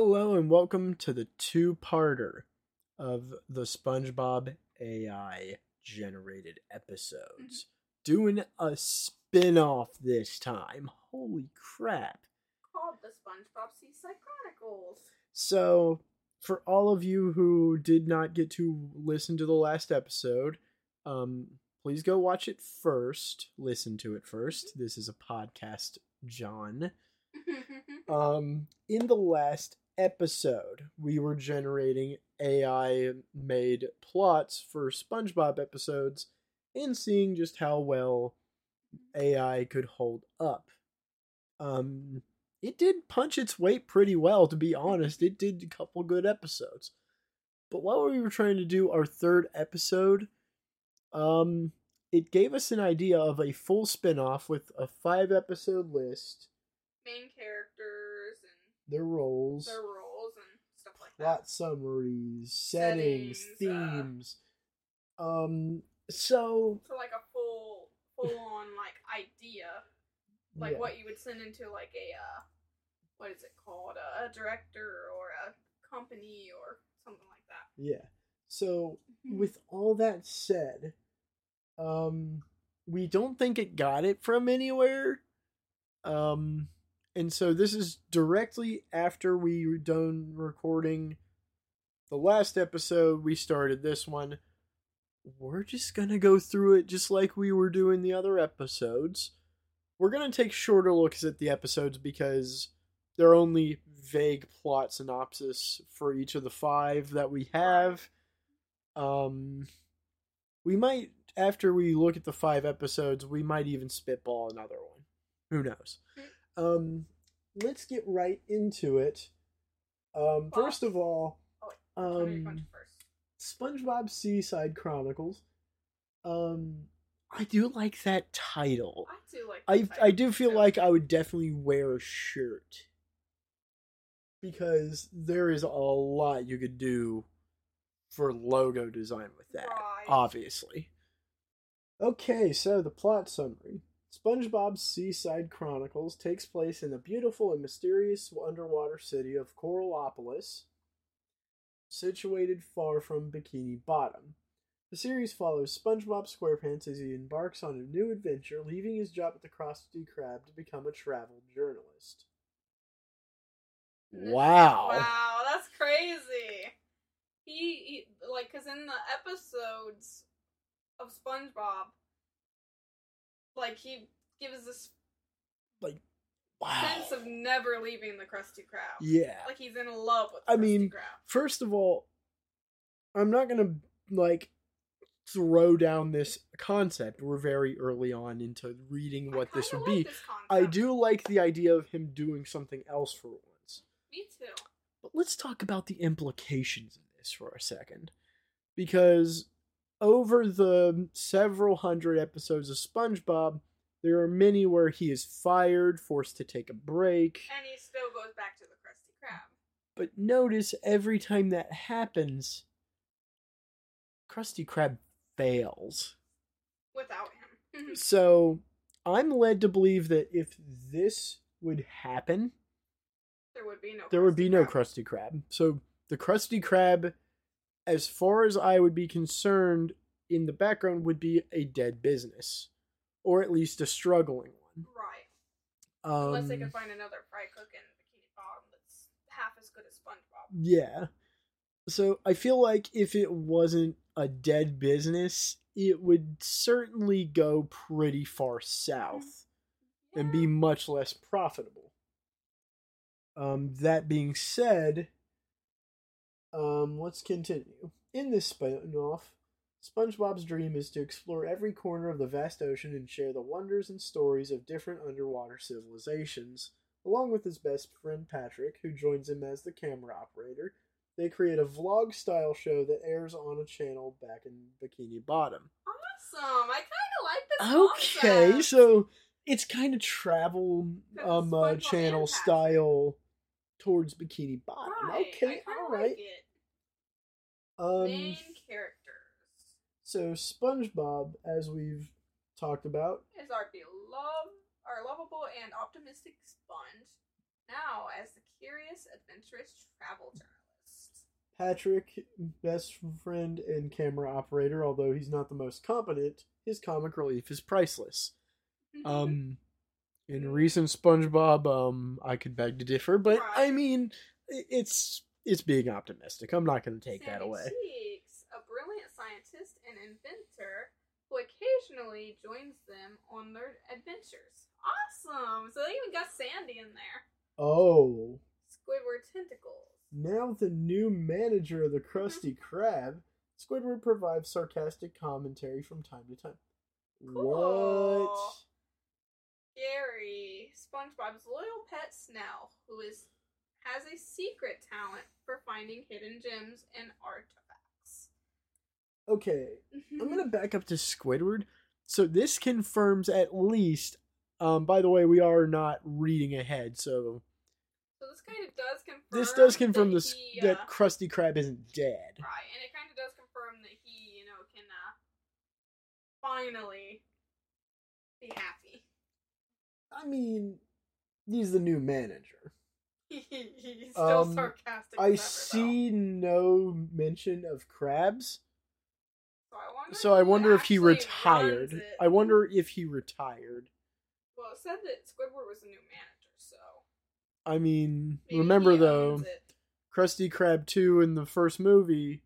Hello and welcome to the two-parter of the SpongeBob AI generated episodes. Doing a spin-off this time. Holy crap. Called the SpongeBob Seaside Chronicles. So, for all of you who did not get to listen to the last episode, um please go watch it first. Listen to it first. This is a podcast, John. Um, in the last episode, we were generating AI made plots for SpongeBob episodes and seeing just how well AI could hold up. Um, it did punch its weight pretty well, to be honest. It did a couple good episodes. But while we were trying to do our third episode, um, it gave us an idea of a full spin off with a five episode list Main characters and their roles, their roles and stuff like plot that. summaries, settings, Settings, uh, themes. Um, so So like a full full on like idea. Like yeah. what you would send into like a uh what is it called? A, director or a company or something like that. yeah. So Mm-hmm. with all that said, um, we don't think it got it from anywhere. Um, and so this is directly after we were done recording the last episode. We started this one. We're just gonna go through it just like we were doing the other episodes. We're gonna take shorter looks at the episodes because they're only vague plot synopsis for each of the five that we have. Um, we might after we look at the five episodes, we might even spitball another one. Who knows? Um, let's get right into it. Um, first of all, Oh, Tell me your punch um. SpongeBob Seaside Chronicles. Um, I do like that title. I do like I the I title, do feel like I would definitely wear a shirt because there is a lot you could do for logo design with that. Right. Obviously. Okay, so the plot summary. SpongeBob's Seaside Chronicles takes place in the beautiful and mysterious underwater city of Coralopolis, situated far from Bikini Bottom. The series follows SpongeBob SquarePants as he embarks on a new adventure, leaving his job at the Krusty Krab to become a travel journalist. Wow. Wow, that's crazy. He, he like cuz in the episodes of SpongeBob like he gives this Like, wow. sense of never leaving the Krusty Krab. Yeah. Like he's in love with I Krusty mean, Krab. First of all, I'm not going to, like, throw down this concept. We're very early on into reading what this would like be. this I do like the idea of him doing something else for once. Me too. But let's talk about the implications of this for a second. Because over the several hundred episodes of SpongeBob, there are many where he is fired, forced to take a break. And he still goes back to the Krusty Krab. But notice every time that happens, Krusty Krab fails. Without him. Mm-hmm. So I'm led to believe that if this would happen, there would be no there would Krusty be no Krusty Krab. So the Krusty Krab, as far as I would be concerned, in the background would be a dead business, or at least a struggling one. Right. Um, Unless they could find another fry cook in Bikini Bottom that's half as good as SpongeBob. Yeah. So I feel like if it wasn't a dead business, it would certainly go pretty far south and be much less profitable. Um, that being said, um, let's continue. In this spin-off, SpongeBob's dream is to explore every corner of the vast ocean and share the wonders and stories of different underwater civilizations. Along with his best friend Patrick, who joins him as the camera operator, they create a vlog style show that airs on a channel back in Bikini Bottom. Awesome. I kind of like this Okay, concept. so it's kind of travel um uh, channel style towards Bikini Bottom. Right, Okay, I kinda like. Um, Main characters so SpongeBob, as we've talked about, is our beloved, our lovable and optimistic sponge. Now, as the curious, adventurous travel journalist. Patrick, best friend and camera operator, although he's not the most competent, his comic relief is priceless. Um, in recent SpongeBob, um, I could beg to differ, but I mean, it's it's being optimistic. I'm not going to take that away. Cheeks, a brilliant scientist and inventor who occasionally joins them on their adventures. Awesome! So they even got Sandy in there. Oh, Squidward tentacles. now the new manager of the Krusty Krab, Squidward provides sarcastic commentary from time to time. Cool. What? Gary, SpongeBob's loyal pet Snell, who is has a secret talent for finding hidden gems and artifacts. Okay, I'm gonna back up to Squidward. So this confirms at least. Um, by the way, we are not reading ahead, so So this kind of does confirm. this does confirm that this he, that uh, Krusty Krab isn't dead. Right, and it kind of does confirm that he, you know, can uh, finally be happy. I mean, he's the new manager. He's still Um, sarcastic. I see no mention of Krabs, So I wonder. so I wonder if he retired. I wonder if he retired. Well, it said that Squidward was the new manager, so I mean, maybe remember though. Krusty Krab 2 in the first movie,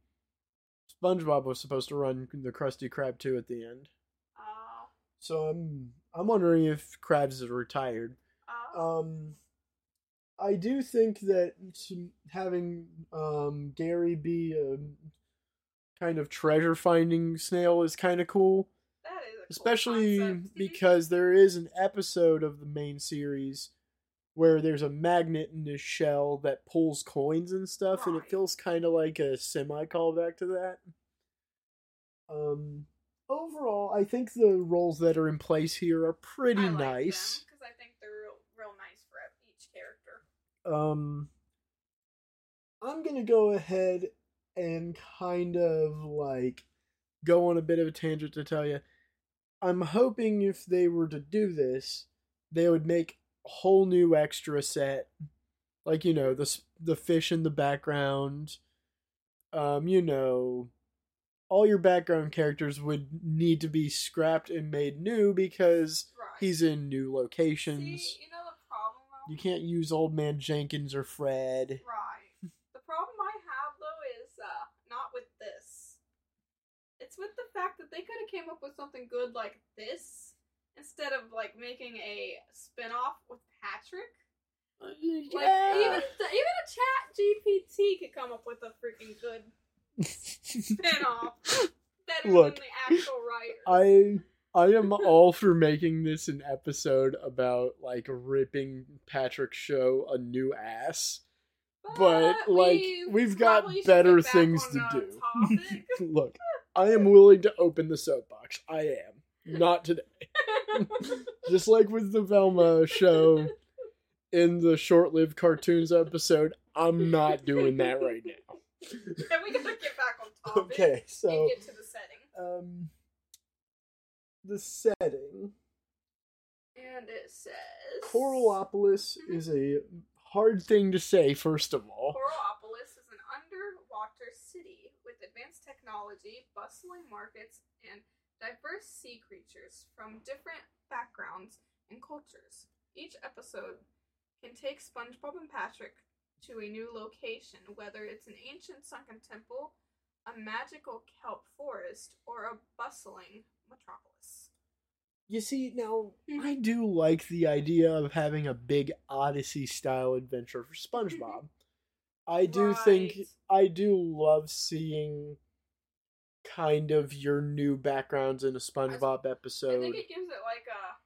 SpongeBob was supposed to run the Krusty Krab 2 at the end. Oh, So I'm I'm wondering if Krabs is retired. oh, Um I do think that having um Gary be a kind of treasure finding snail is kind of cool, that is a cool especially concept. because there is an episode of the main series where there's a magnet in his shell that pulls coins and stuff and it feels kind of like a semi callback to that. Um overall, I think the roles that are in place here are pretty nice. because I think they're real, real nice for each character. um I'm gonna go ahead and kind of like go on a bit of a tangent to tell you I'm hoping if they were to do this, they would make a whole new extra set, like you know the the fish in the background, um you know, all your background characters would need to be scrapped and made new because Right. he's in new locations. See, you know the problem though. You can't use Old Man Jenkins or Fred. Right. The problem I have though is uh not with this. It's with the fact that they could have came up with something good like this instead of like making a spin-off with Patrick. Like even even a chat GPT could come up with a freaking good spin-off. Better Look, than the actual writer. I I am all for making this an episode about like ripping Patrick's show a new ass. but, like, we we've got better things to do. Look, I am willing to open the soapbox. I am. Not today. Just like with the Velma show in the short-lived cartoons episode, I'm not doing that right now. and we gotta get back on topic Okay, so and get to the setting. um the setting And it says Coralopolis Mhm. is a hard thing to say, first of all. Coralopolis is an underwater city with advanced technology, bustling markets, and diverse sea creatures from different backgrounds and cultures. Each episode can take SpongeBob and Patrick to a new location, whether it's an ancient sunken temple, a magical kelp forest, or a bustling metropolis. You see, now, Mhm. I do like the idea of having a big Odyssey style adventure for SpongeBob. I do think, I do love seeing kind of your new backgrounds in a SpongeBob I episode. think it gives it like a.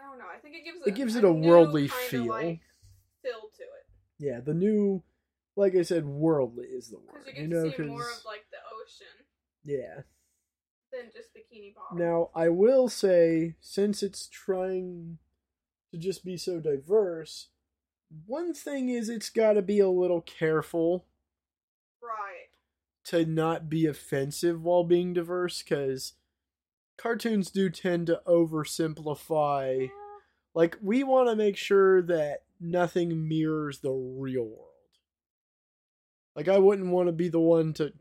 I don't know. I think it gives It it. gives it a worldly feel. Like, feel to it Yeah, the new, like I said, worldly is the because word. you get You know, see more 'cause- of like the ocean yeah. than just Bikini Bottom. Now, I will say, since it's trying to just be so diverse, one thing is it's got to be a little careful right? to not be offensive while being diverse, because cartoons do tend to oversimplify. Yeah. Like, we want to make sure that nothing mirrors the real world. Like I wouldn't want to be the one to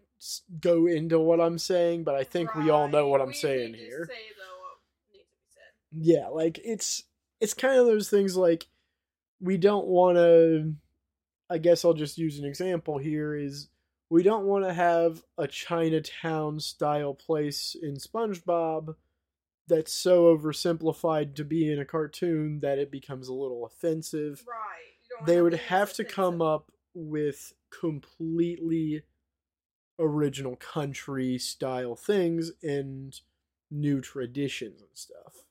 go into what I'm saying, but I think we all know what I'm we saying here. Say though what needs to be said. Yeah, like it's it's kind of those things like we don't want to I guess I'll just use an example here is we don't want to have a Chinatown style place in SpongeBob that's so oversimplified to be in a cartoon that it becomes a little offensive. Right. They would have to come up with completely original country style things and new traditions and stuff.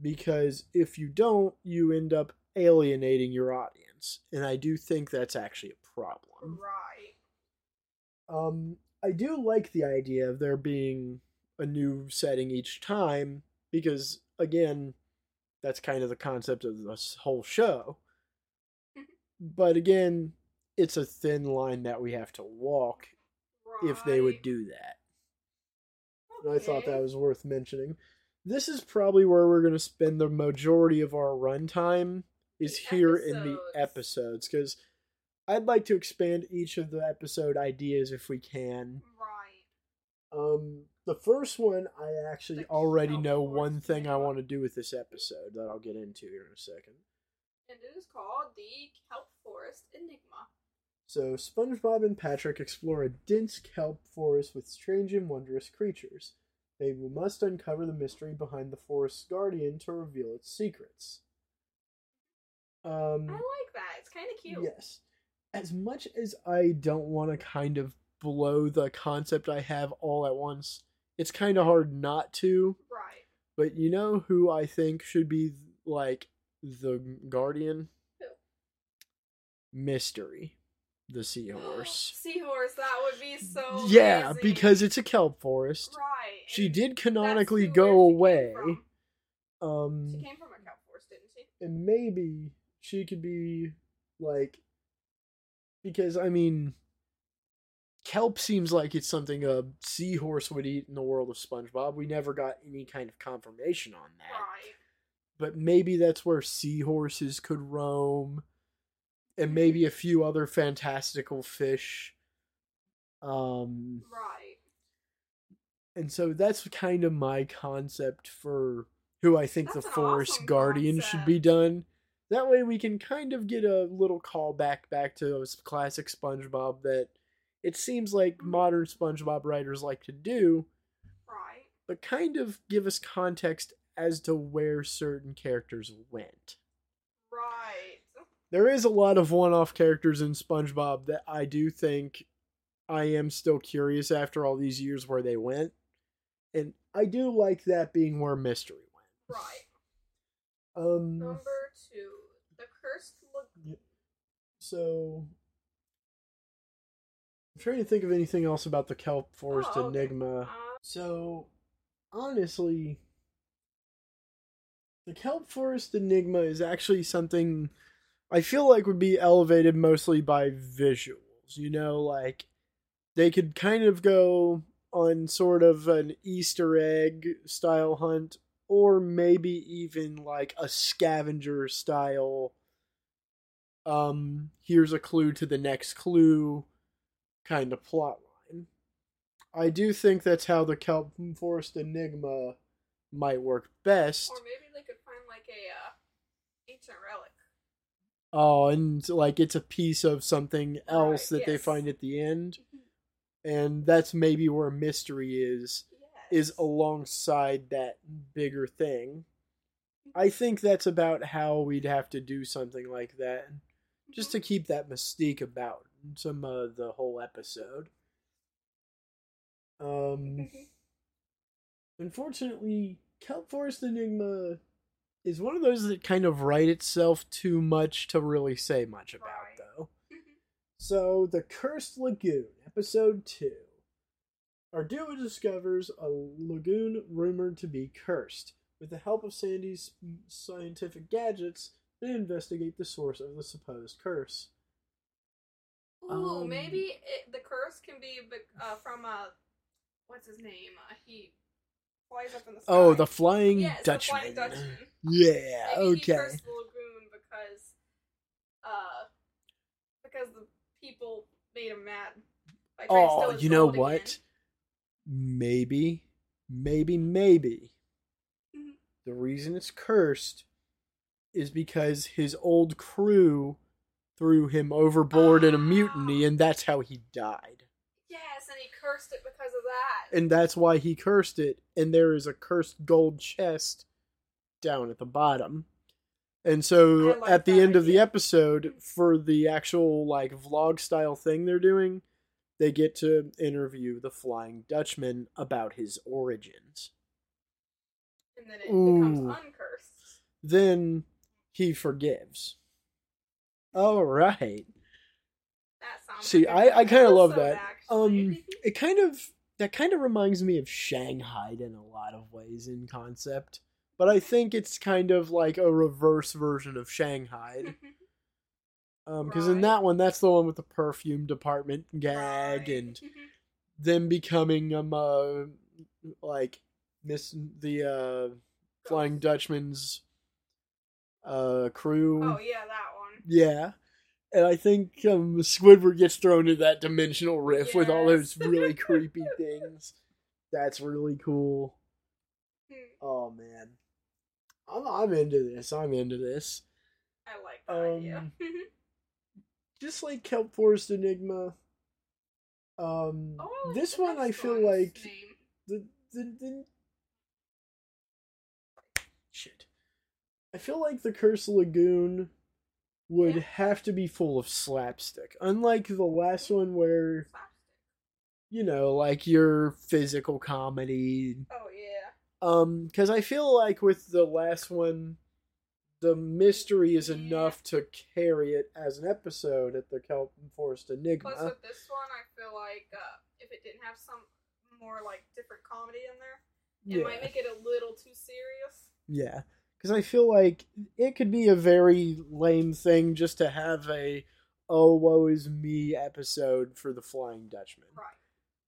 Because if you don't, you end up alienating your audience. And I do think that's actually a problem. Right. Um, I do like the idea of there being a new setting each time because, again, that's kind of the concept of this whole show. but again, it's a thin line that we have to walk if they would do that. And I thought that was worth mentioning. This is probably where we're going to spend the majority of our runtime is The here in the episodes. episodes because I'd like to expand each of the episode ideas if we can. Right. Um, the first one I actually already know one thing I want to do with this episode that I'll get into here in a second. And it is called the Kelp Forest Enigma. So, SpongeBob and Patrick explore a dense kelp forest with strange and wondrous creatures. They must uncover the mystery behind the forest's guardian to reveal its secrets. Um, I like that. It's kind of cute. yes. As much as I don't want to kind of blow the concept I have all at once, it's kind of hard not to. Right. But you know who I think should be like the guardian? Who? Mystery, the seahorse. Seahorse, that would be so yeah, amazing. because it's a kelp forest. Right. She did canonically go away. Um, She came from a kelp forest, didn't she? and maybe she could be like, because I mean, kelp seems like it's something a seahorse would eat in the world of SpongeBob. We never got any kind of confirmation on that. Right. but maybe that's where seahorses could roam and maybe a few other fantastical fish um Right. and so that's kind of my concept for who i think That's the forest awesome guardian should be done that way we can kind of get a little callback back to classic spongebob that it seems like modern spongebob writers like to do Right. but kind of give us context as to where certain characters went Right. there is a lot of one-off characters in SpongeBob that I do think I am still curious after all these years where they went, and I do like that being where mystery went. Right. Um, Number two, the cursed lagoon. so I'm trying to think of anything else about the Kelp Forest Oh, okay. Enigma. Uh, So, honestly, the Kelp Forest Enigma is actually something I feel like would be elevated mostly by visuals. You know, like they could kind of go on sort of an Easter egg style hunt, or maybe even like a scavenger style. Um, here's a clue to the next clue kind of plot line. I do think that's how the Kelp Forest Enigma might work best. or maybe they could find like a uh, ancient relic. Oh, and like it's a piece of something else Right, that they find at the end, mm-hmm. and that's maybe where mystery is is alongside that bigger thing. I mm-hmm. think that's about how we'd have to do something like that, just to mm-hmm. keep that mystique about some of the whole episode. Um, Mhm. unfortunately, Kelp Forest Enigma is one of those that kind of write itself too much to really say much about, Right. though. Mhm. So, The Cursed Lagoon, Episode 2. Our duo discovers a lagoon rumored to be cursed. With the help of Sandy's scientific gadgets, they investigate the source of the supposed curse. Ooh, Um, maybe it, the curse can be uh, from uh, what's his name? Uh, he flies up in the sky. Oh, the Flying yes, Dutchman. The Flying Dutchman. Yeah, Maybe he okay. cursed the lagoon because uh, because the people made him mad. by trying to steal Oh, you know what? again. Maybe, maybe, maybe. Mhm. The reason it's cursed is because his old crew threw him overboard in a mutiny, and ah. that's how he died. Yes, and he cursed it because of that. And that's why he cursed it. And there is a cursed gold chest down at the bottom. And so like at the end of the episode, for the actual like vlog style thing they're doing, they get to interview the Flying Dutchman about his origins. and then it Ooh. becomes uncursed. Then he forgives. All right. See, I- I kinda love episode, that. Um, it kind of that kind of reminds me of Shanghaied in a lot of ways in concept, but I think it's kind of like a reverse version of Shanghaied. Um, because in that one, that's the one with the perfume department gag Right. and them becoming um uh, like miss the uh Flying Dutchman's uh crew. oh yeah, that one. Yeah. And I think um, Squidward gets thrown into that dimensional rift with all those really creepy things. That's really cool. Hmm, Oh man, I'm I'm into this. I'm into this. I like that idea. Um, Just like Kelp Forest Enigma. Um, oh, I like this one I feel like the, the the shit. I feel like the Curse Lagoon would Yeah. have to be full of slapstick, unlike the last one where you know, like your physical comedy. Oh yeah. Um, because I feel like with the last one, the mystery is Yeah. enough to carry it as an episode at the Kelp Forest Enigma. Plus with this one, I feel like uh, if it didn't have some more like different comedy in there, it yeah, might make it a little too serious. yeah. Because I feel like it could be a very lame thing just to have a "oh woe is me" episode for the Flying Dutchman. Right.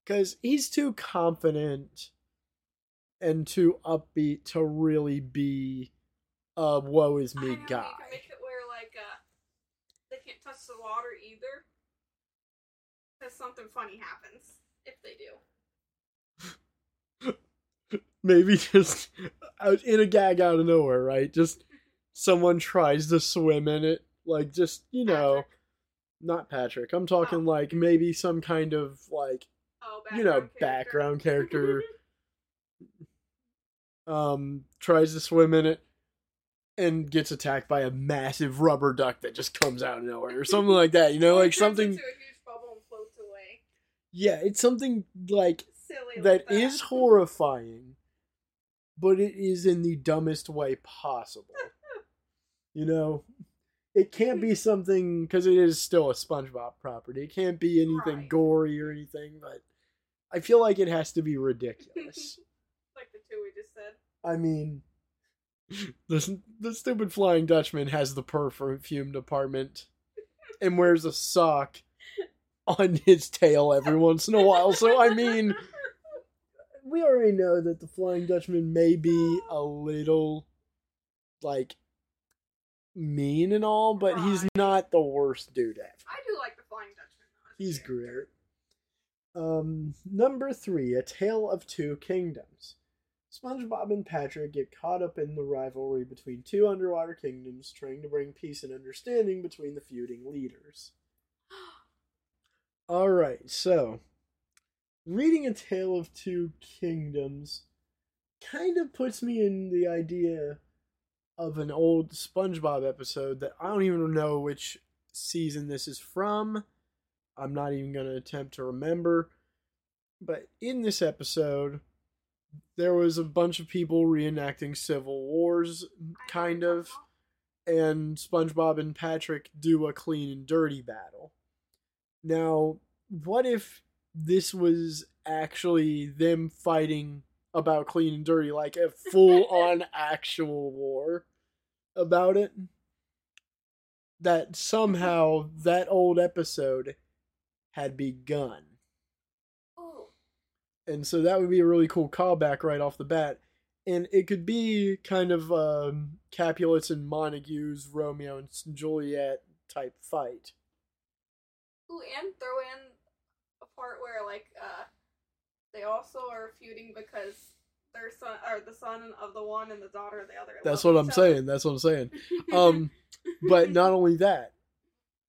because he's too confident and too upbeat to really be a woe is me know, You can guy. make it where like uh, they can't touch the water either, because something funny happens if they do. Maybe just in a gag out of nowhere, right? Just someone tries to swim in it, like just you know, Patrick. not Patrick. I'm talking like maybe some kind of like Oh, you know background character. background character um tries to swim in it and gets attacked by a massive rubber duck that just comes out of nowhere or something like that you know like something into a huge bubble and floats away. yeah it's something like Silly. that like is horrifying but it is in the dumbest way possible you know it can't be something because it is still a spongebob property it can't be anything Right. gory or anything but i feel like it has to be ridiculous like the two we just said. I mean, the the stupid Flying Dutchman has the perfume department and wears a sock on his tail every once in a while. So I mean, we already know that the Flying Dutchman may be a little like mean and all, but he's not the worst dude ever. I do like the Flying Dutchman. though, He's great. Um, number three, A Tale of Two Kingdoms. SpongeBob and Patrick get caught up in the rivalry between two underwater kingdoms, trying to bring peace and understanding between the feuding leaders. Alright, so, reading A Tale of Two Kingdoms kind of puts me in the idea of an old SpongeBob episode that I don't even know which season this is from. I'm not even going to attempt to remember. But in this episode, there was a bunch of people reenacting civil wars, kind of, and SpongeBob and Patrick do a clean and dirty battle. Now, what if this was actually them fighting about clean and dirty, like a full on actual war about it? That somehow that old episode had begun. Oh, And so that would be a really cool callback right off the bat. And it could be kind of um, Capulets and Montague's Romeo and Juliet type fight. Ooh, and throw in part where like uh they also are feuding because their son or the son of the one and the daughter of the other. That's what I'm saying. That's what I'm saying. Um, but not only that,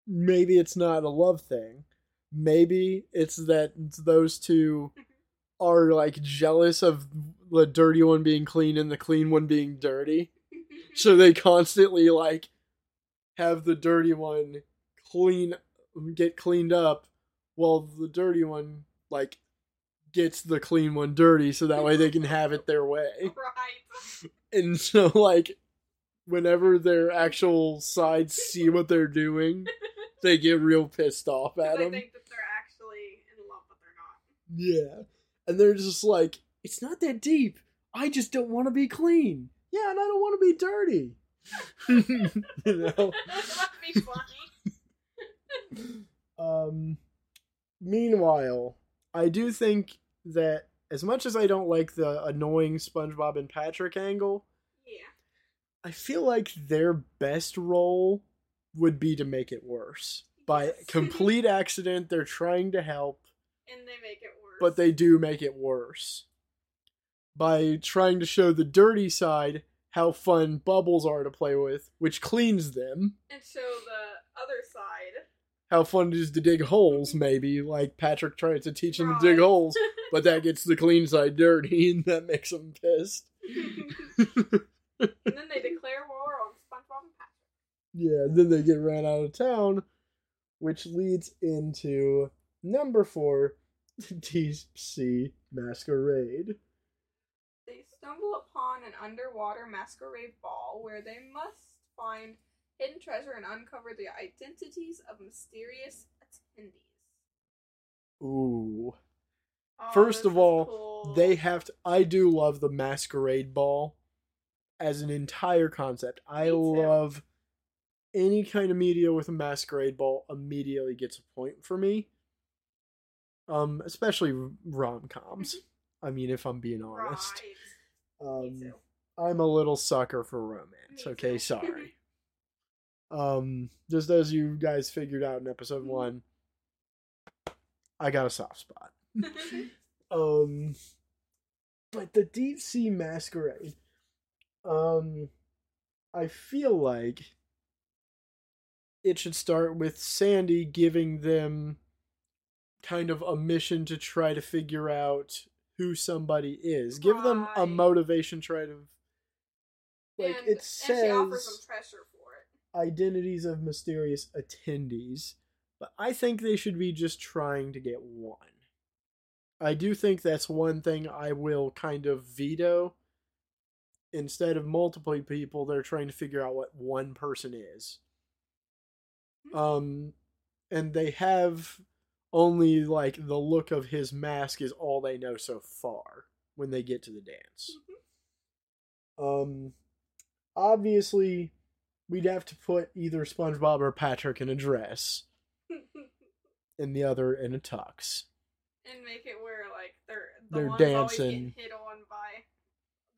maybe it's not a love thing. Maybe it's that those two are like jealous of the dirty one being clean and the clean one being dirty. So they constantly like have the dirty one clean get cleaned up while the dirty one like gets the clean one dirty so that way they can have it their way. right. And so like whenever their actual sides see what they're doing, they get real pissed off at I them. think that they're actually in love, but they're not. Yeah. And they're just like, it's not that deep. I just don't want to be clean. Yeah, and I don't want to be dirty. you know? That'd be funny. Um meanwhile, I do think that as much as I don't like the annoying SpongeBob and Patrick angle, Yeah. I feel like their best role would be to make it worse. By complete accident, they're trying to help, And they make it worse. but they do make it worse. By trying to show the dirty side how fun bubbles are to play with, which cleans them. and show the other side. How fun it is to dig holes, maybe, like Patrick tries to teach them to dig holes, but that gets the clean side dirty, and that makes them pissed. and then they declare war on SpongeBob and Patrick. Yeah, then they get ran out of town, which leads into number four, the Deep Sea Masquerade. They stumble upon an underwater masquerade ball where they must find hidden treasure and uncover the identities of mysterious attendees. Ooh. Oh, First of all, cool. They have to. I do love the Masquerade Ball as an entire concept. I love any kind of media with a Masquerade Ball immediately gets a point for me. Um, especially rom coms. I mean, if I'm being honest. Right. Um. I'm a little sucker for romance. Me Okay, too. sorry. Um, just as you guys figured out in episode Mhm. one, I got a soft spot. Um, but the deep sea masquerade, um, I feel like it should start with Sandy giving them kind of a mission to try to figure out who somebody is. Give them a Right. motivation, try to like and, it and she offers says some treasure. Identities of mysterious attendees, but I think they should be just trying to get one. I do think that's one thing I will kind of veto. Instead of multiple people, they're trying to figure out what one person is. Um, and they have only like the look of his mask is all they know so far when they get to the dance. Um, obviously, we'd have to put either SpongeBob or Patrick in a dress, and the other in a tux. and make it where like they're the They're dancing. hit on by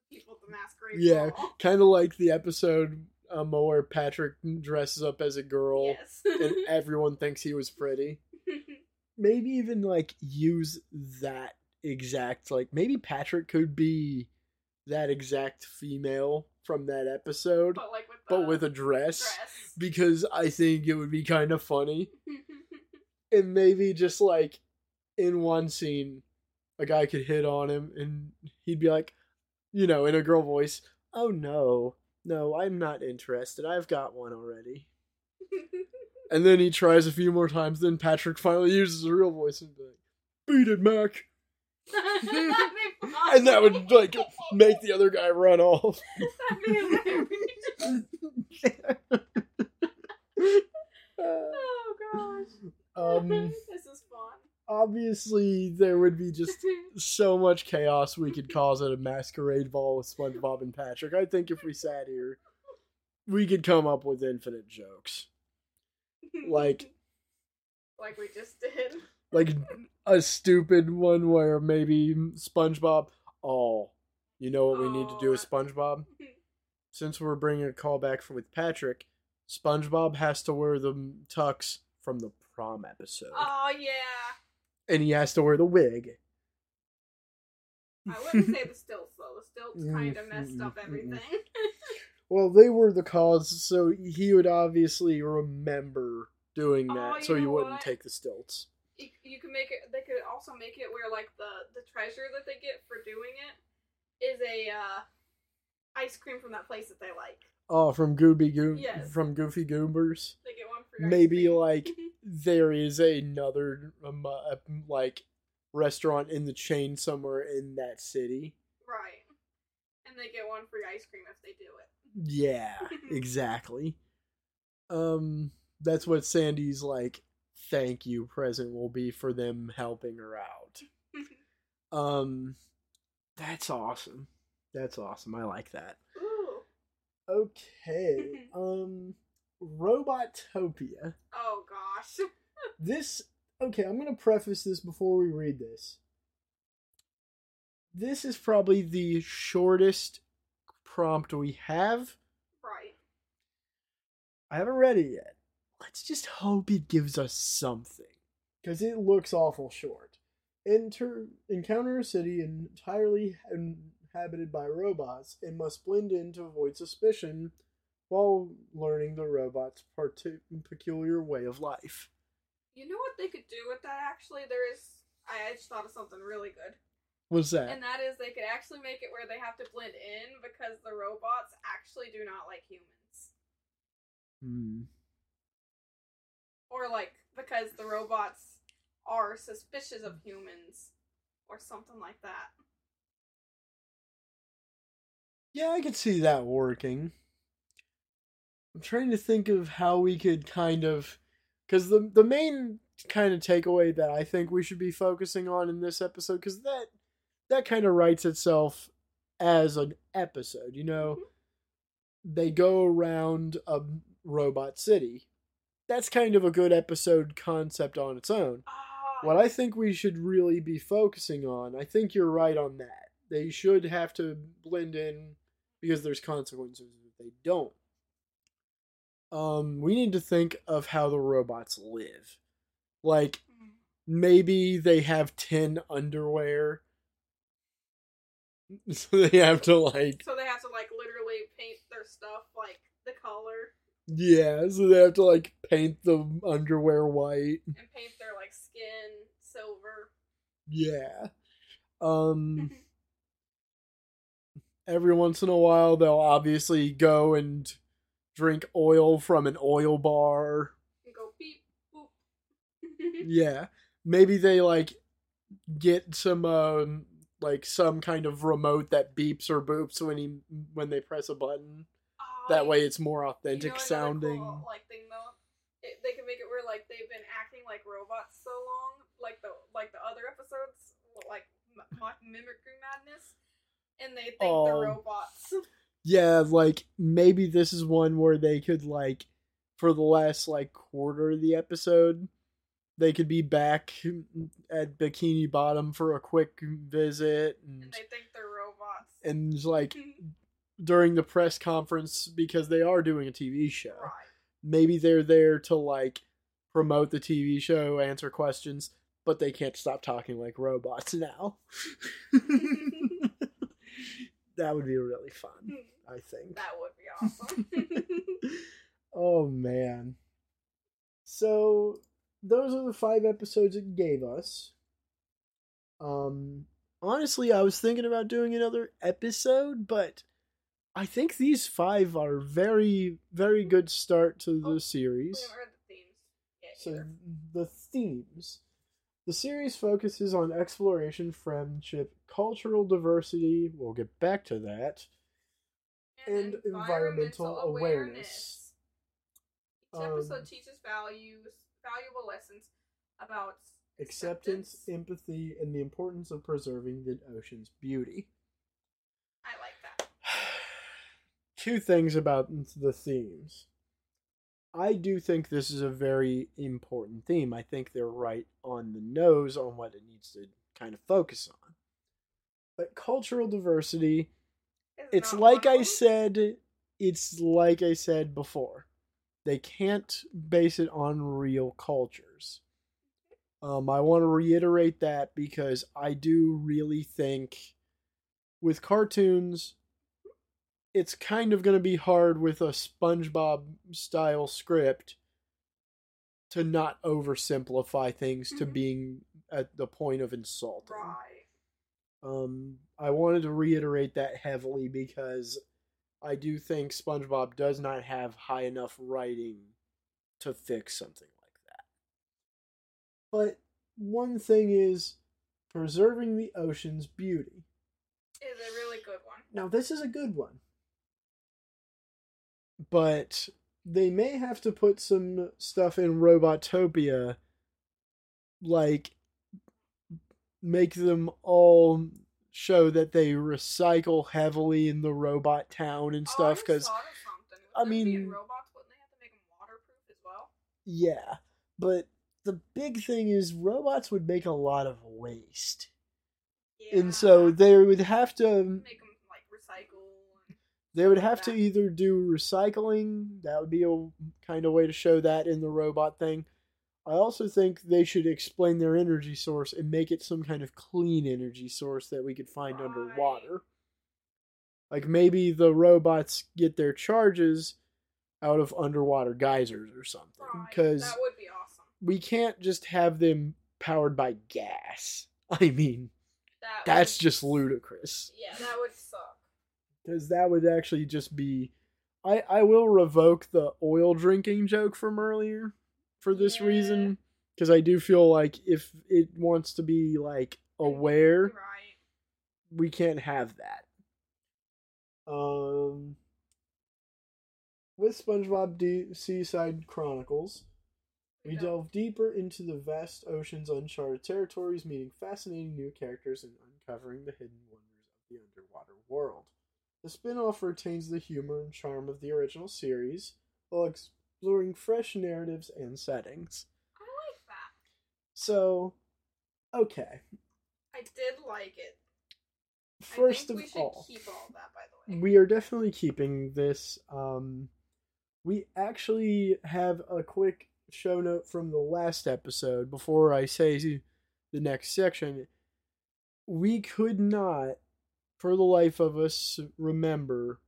people at the masquerade Yeah, kind of like the episode um, where Patrick dresses up as a girl, Yes. and everyone thinks he was pretty. Maybe even like use that exact like maybe Patrick could be that exact female from that episode, but like with but with a dress. dress. Because I think it would be kind of funny. and maybe just like in one scene a guy could hit on him and he'd be like you know in a girl voice oh no no i'm not interested i've got one already and then he tries a few more times then patrick finally uses a real voice and be like beat it mac That'd be fun. And that would like make the other guy run off That'd be hilarious. Oh gosh. um this is fun. obviously there would be just so much chaos we could cause at a masquerade ball with SpongeBob and Patrick. I think if we sat here, we could come up with infinite jokes. Like like we just did. like a stupid one where maybe SpongeBob, oh, you know what we need to do with Oh. SpongeBob? Since we're bringing a callback for with Patrick, SpongeBob has to wear the tux from the prom episode, Oh yeah. and he has to wear the wig. I wouldn't say the stilts though. The stilts Mm, kind of messed up mm, mm. everything. Well, they were the cause, so he would obviously remember doing Oh, that, you so he wouldn't what? take the stilts. You, you can make it. They could also make it where like the the treasure that they get for doing it is a uh, ice cream from that place that they like. Oh, from Gooby Goo, Yes. from Goofy Goobers. They get one for ice Maybe cream. like there is another um, uh, like restaurant in the chain somewhere in that city. right, and they get one free ice cream if they do it. Yeah, exactly. Um, that's what Sandy's like. Thank you present will be for them helping her out. Um, that's awesome. That's awesome. I like that. Ooh. Okay. Um, Robotopia. Oh gosh. This okay, I'm gonna preface this before we read this. This is probably the shortest prompt we have. right. I haven't read it yet. Let's just hope it gives us something. Because it looks awful short. Enter encounter a city entirely inhabited by robots and must blend in to avoid suspicion while learning the robot's parti- peculiar way of life. You know what they could do with that? Actually, there is. I I just thought of something really good, What's that? and that is they could actually make it where they have to blend in because the robots actually do not like humans, Hmm. Or like because the robots are suspicious of humans, or something like that. Yeah, I could see that working. I'm trying to think of how we could kind of because the the main kind of takeaway that I think we should be focusing on in this episode because that that kind of writes itself as an episode. You know, mm-hmm. they go around a robot city. That's kind of a good episode concept on its own. Ah, What I think we should really be focusing on, I think you're right on that. They should have to blend in because there's consequences if they don't. Um, we need to think of how the robots live. Like maybe they have ten underwear. So they have to like so they have to like literally paint their stuff like the color yeah, so they have to like paint the underwear white. and paint their like skin silver. Yeah. Um every once in a while they'll obviously go and drink oil from an oil bar. and go beep boop. Yeah. Maybe they like get some um like some kind of remote that beeps or boops when he when they press a button. That way it's more you authentic know sounding. cool, like thing though, it, they can make it where like they've been acting like robots so long, like the like the other episodes, like M- Mimicry Madness, and they think they're Oh. robots. Yeah, like maybe this is one where they could like for the last like quarter of the episode, they could be back mm, at Bikini Bottom for a quick visit and and they think they're robots. and just, like during the press conference because they are doing a TV show. right. Maybe they're there to like promote the TV show, answer questions, but they can't stop talking like robots now. that would be really fun, I think. that would be awesome. oh man. So those are the five episodes it gave us. Um honestly, I was thinking about doing another episode, but I think these five are very very good start to Oh, the series. heard the themes yet So either. the themes. The series focuses on exploration, friendship, cultural diversity. We'll get back to that. and environmental awareness. Each episode Um, teaches values, valuable lessons about acceptance, empathy, and the importance of preserving the ocean's beauty. I like that. Two things about the themes. I do think this is a very important theme. I think they're right on the nose on what it needs to kind of focus on. But cultural diversity, Is it's like I said, it's like I said before. they can't base it on real cultures. Um, I want to reiterate that because I do really think with cartoons, it's kind of going to be hard with a SpongeBob style script to not oversimplify things to Mhm. being at the point of insulting. Right. Um, I wanted to reiterate that heavily because I do think SpongeBob does not have high enough writing to fix something like that. But one thing is preserving the ocean's beauty. Is a really good one. Now, this is a good one. But they may have to put some stuff in Robotopia, like make them all show that they recycle heavily in the robot town and Oh, stuff. Because, something. With I mean- robots, wouldn't they have to make them waterproof as well? yeah. But the big thing is, robots would make a lot of waste. Yeah. And so they would have to make them like recycle. And... They would have to either do recycling, that would be a kind of way to show that in the robot thing. I also think they should explain their energy source and make it some kind of clean energy source that we could find Right. underwater. Like maybe the robots get their charges out of underwater geysers or something. Right. Because that would be awesome. we can't just have them powered by gas. I mean, That that's would- just ludicrous Yeah, that would suck. Because that would actually just be I, I will revoke the oil drinking joke from earlier for this Yeah. reason because I do feel like if it wants to be like aware, Right. we can't have that. Um, with SpongeBob D- Seaside Chronicles, we delve deeper into the vast ocean's uncharted territories, meeting fascinating new characters and uncovering the hidden wonders of the underwater world. The spin off retains the humor and charm of the original series while exploring fresh narratives and settings. I like that. So, okay. I did like it. First of all, all that, by the way. we are definitely keeping this. Um, we actually have a quick show note from the last episode before I say the next section. We could not, for the life of us, remember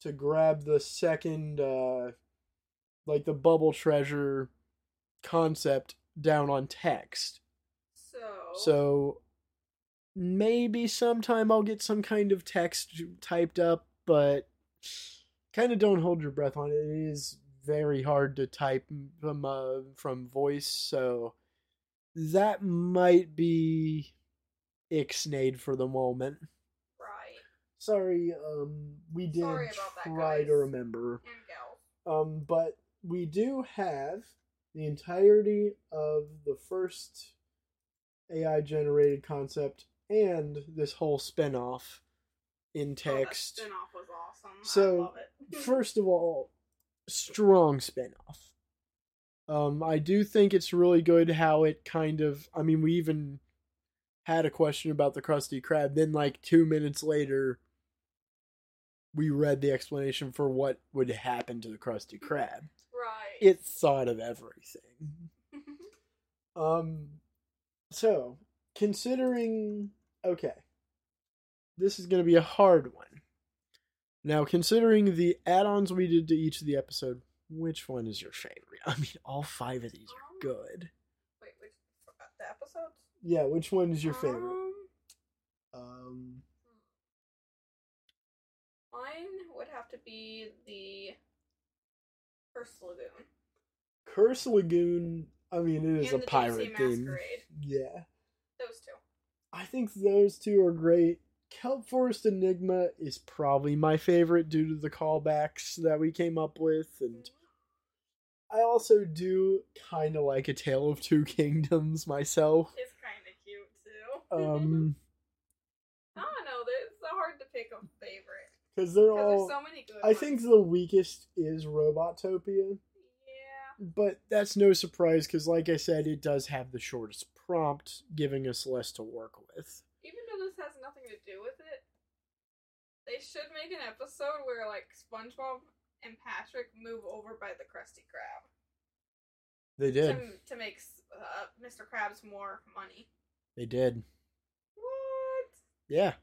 to grab the second, uh, like the bubble treasure concept down on text. So. So maybe sometime I'll get some kind of text typed up, but kind of don't hold your breath on it. It is very hard to type from uh, from voice, so that might be ixnayed for the moment. Sorry, um, we did Sorry about that, try to remember. Um, but we do have the entirety of the first AI generated concept and this whole spin-off in text. Oh, spin-off was awesome. So, I love it. First of all, strong spin-off. Um, I do think it's really good how it kind of I mean we even had a question about the Krusty Krab, then like two minutes later we read the explanation for what would happen to the Krusty Krab right. it thought of everything. Um, so considering, okay, this is going to be a hard one. Now, considering the add-ons we did to each of the episode, which one is your favorite? I mean, all five of these are good. Wait, which uh, the episodes? Yeah, which one is your favorite? Um, Um, mine would have to be the Curse Lagoon. Curse Lagoon. I mean, it is and a pirate theme. Yeah. Those two. I think those two are great. Kelp Forest Enigma is probably my favorite due to the callbacks that we came up with, and I also do kind of like A Tale of Two Kingdoms myself. It's kind of cute too. Um, I don't know. It's so hard to pick a favorite because they're all. there's so many good. I think the weakest is Robotopia, Yeah. but that's no surprise because, like I said, it does have the shortest prompt, giving us less to work with. Even though this has nothing to do with it, they should make an episode where like SpongeBob and Patrick move over by the Krusty Krab They did. to, to make uh, Mr. Krabs more money. They did. What? Yeah.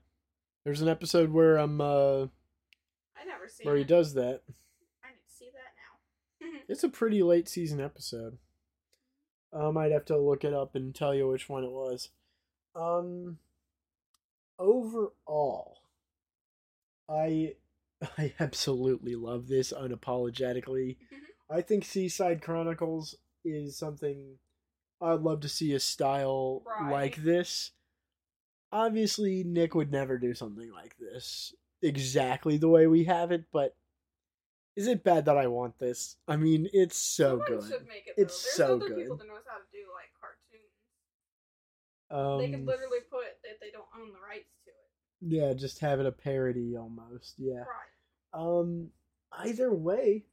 There's an episode where I'm. um uh I never seen where he it. does that. I need to see that now. It's a pretty late season episode. I might have to look it up and tell you which one it was. Um overall I I absolutely love this unapologetically. I think Seaside Chronicles is something I'd love to see a style Right. like this. Obviously, Nick would never do something like this exactly the way we have it, but is it bad that I want this? I mean, it's so Someone good. it. It's so other people good. that knows how to do like cartoons. Um, they could literally put that they don't own the rights to it. yeah, just have it a parody almost. Yeah. Right. Um, either way,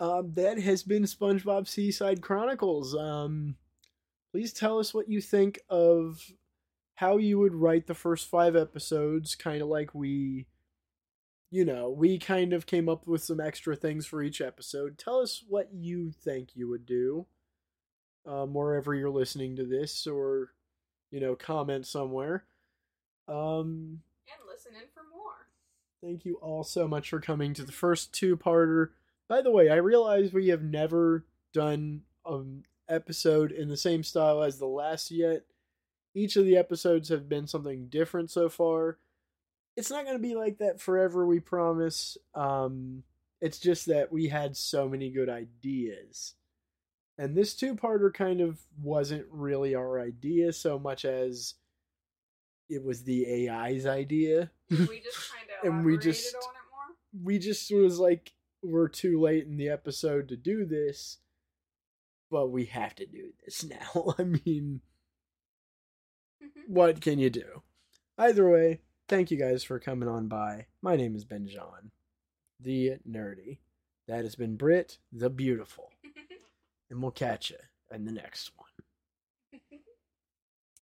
um, that has been SpongeBob Seaside Chronicles. Um, please tell us what you think of how you would write the first five episodes, kind of like we, you know, we kind of came up with some extra things for each episode. Tell us what you think you would do, um, wherever you're listening to this, or you know, comment somewhere. Um, And listen in for more. Thank you all so much for coming to the first two parter. By the way, I realize we have never done an episode in the same style as the last yet. Each of the episodes have been something different so far. It's not going to be like that forever, we promise. Um, it's just that we had so many good ideas. And this two parter kind of wasn't really our idea so much as it was the AI's idea. We just kind of And we just- on it more. we just was like we're too late in the episode to do this but we have to do this now i mean what can you do? Either way thank you guys for coming on by. My name has been john the nerdy. That has been brit the beautiful. And we'll catch you in the next one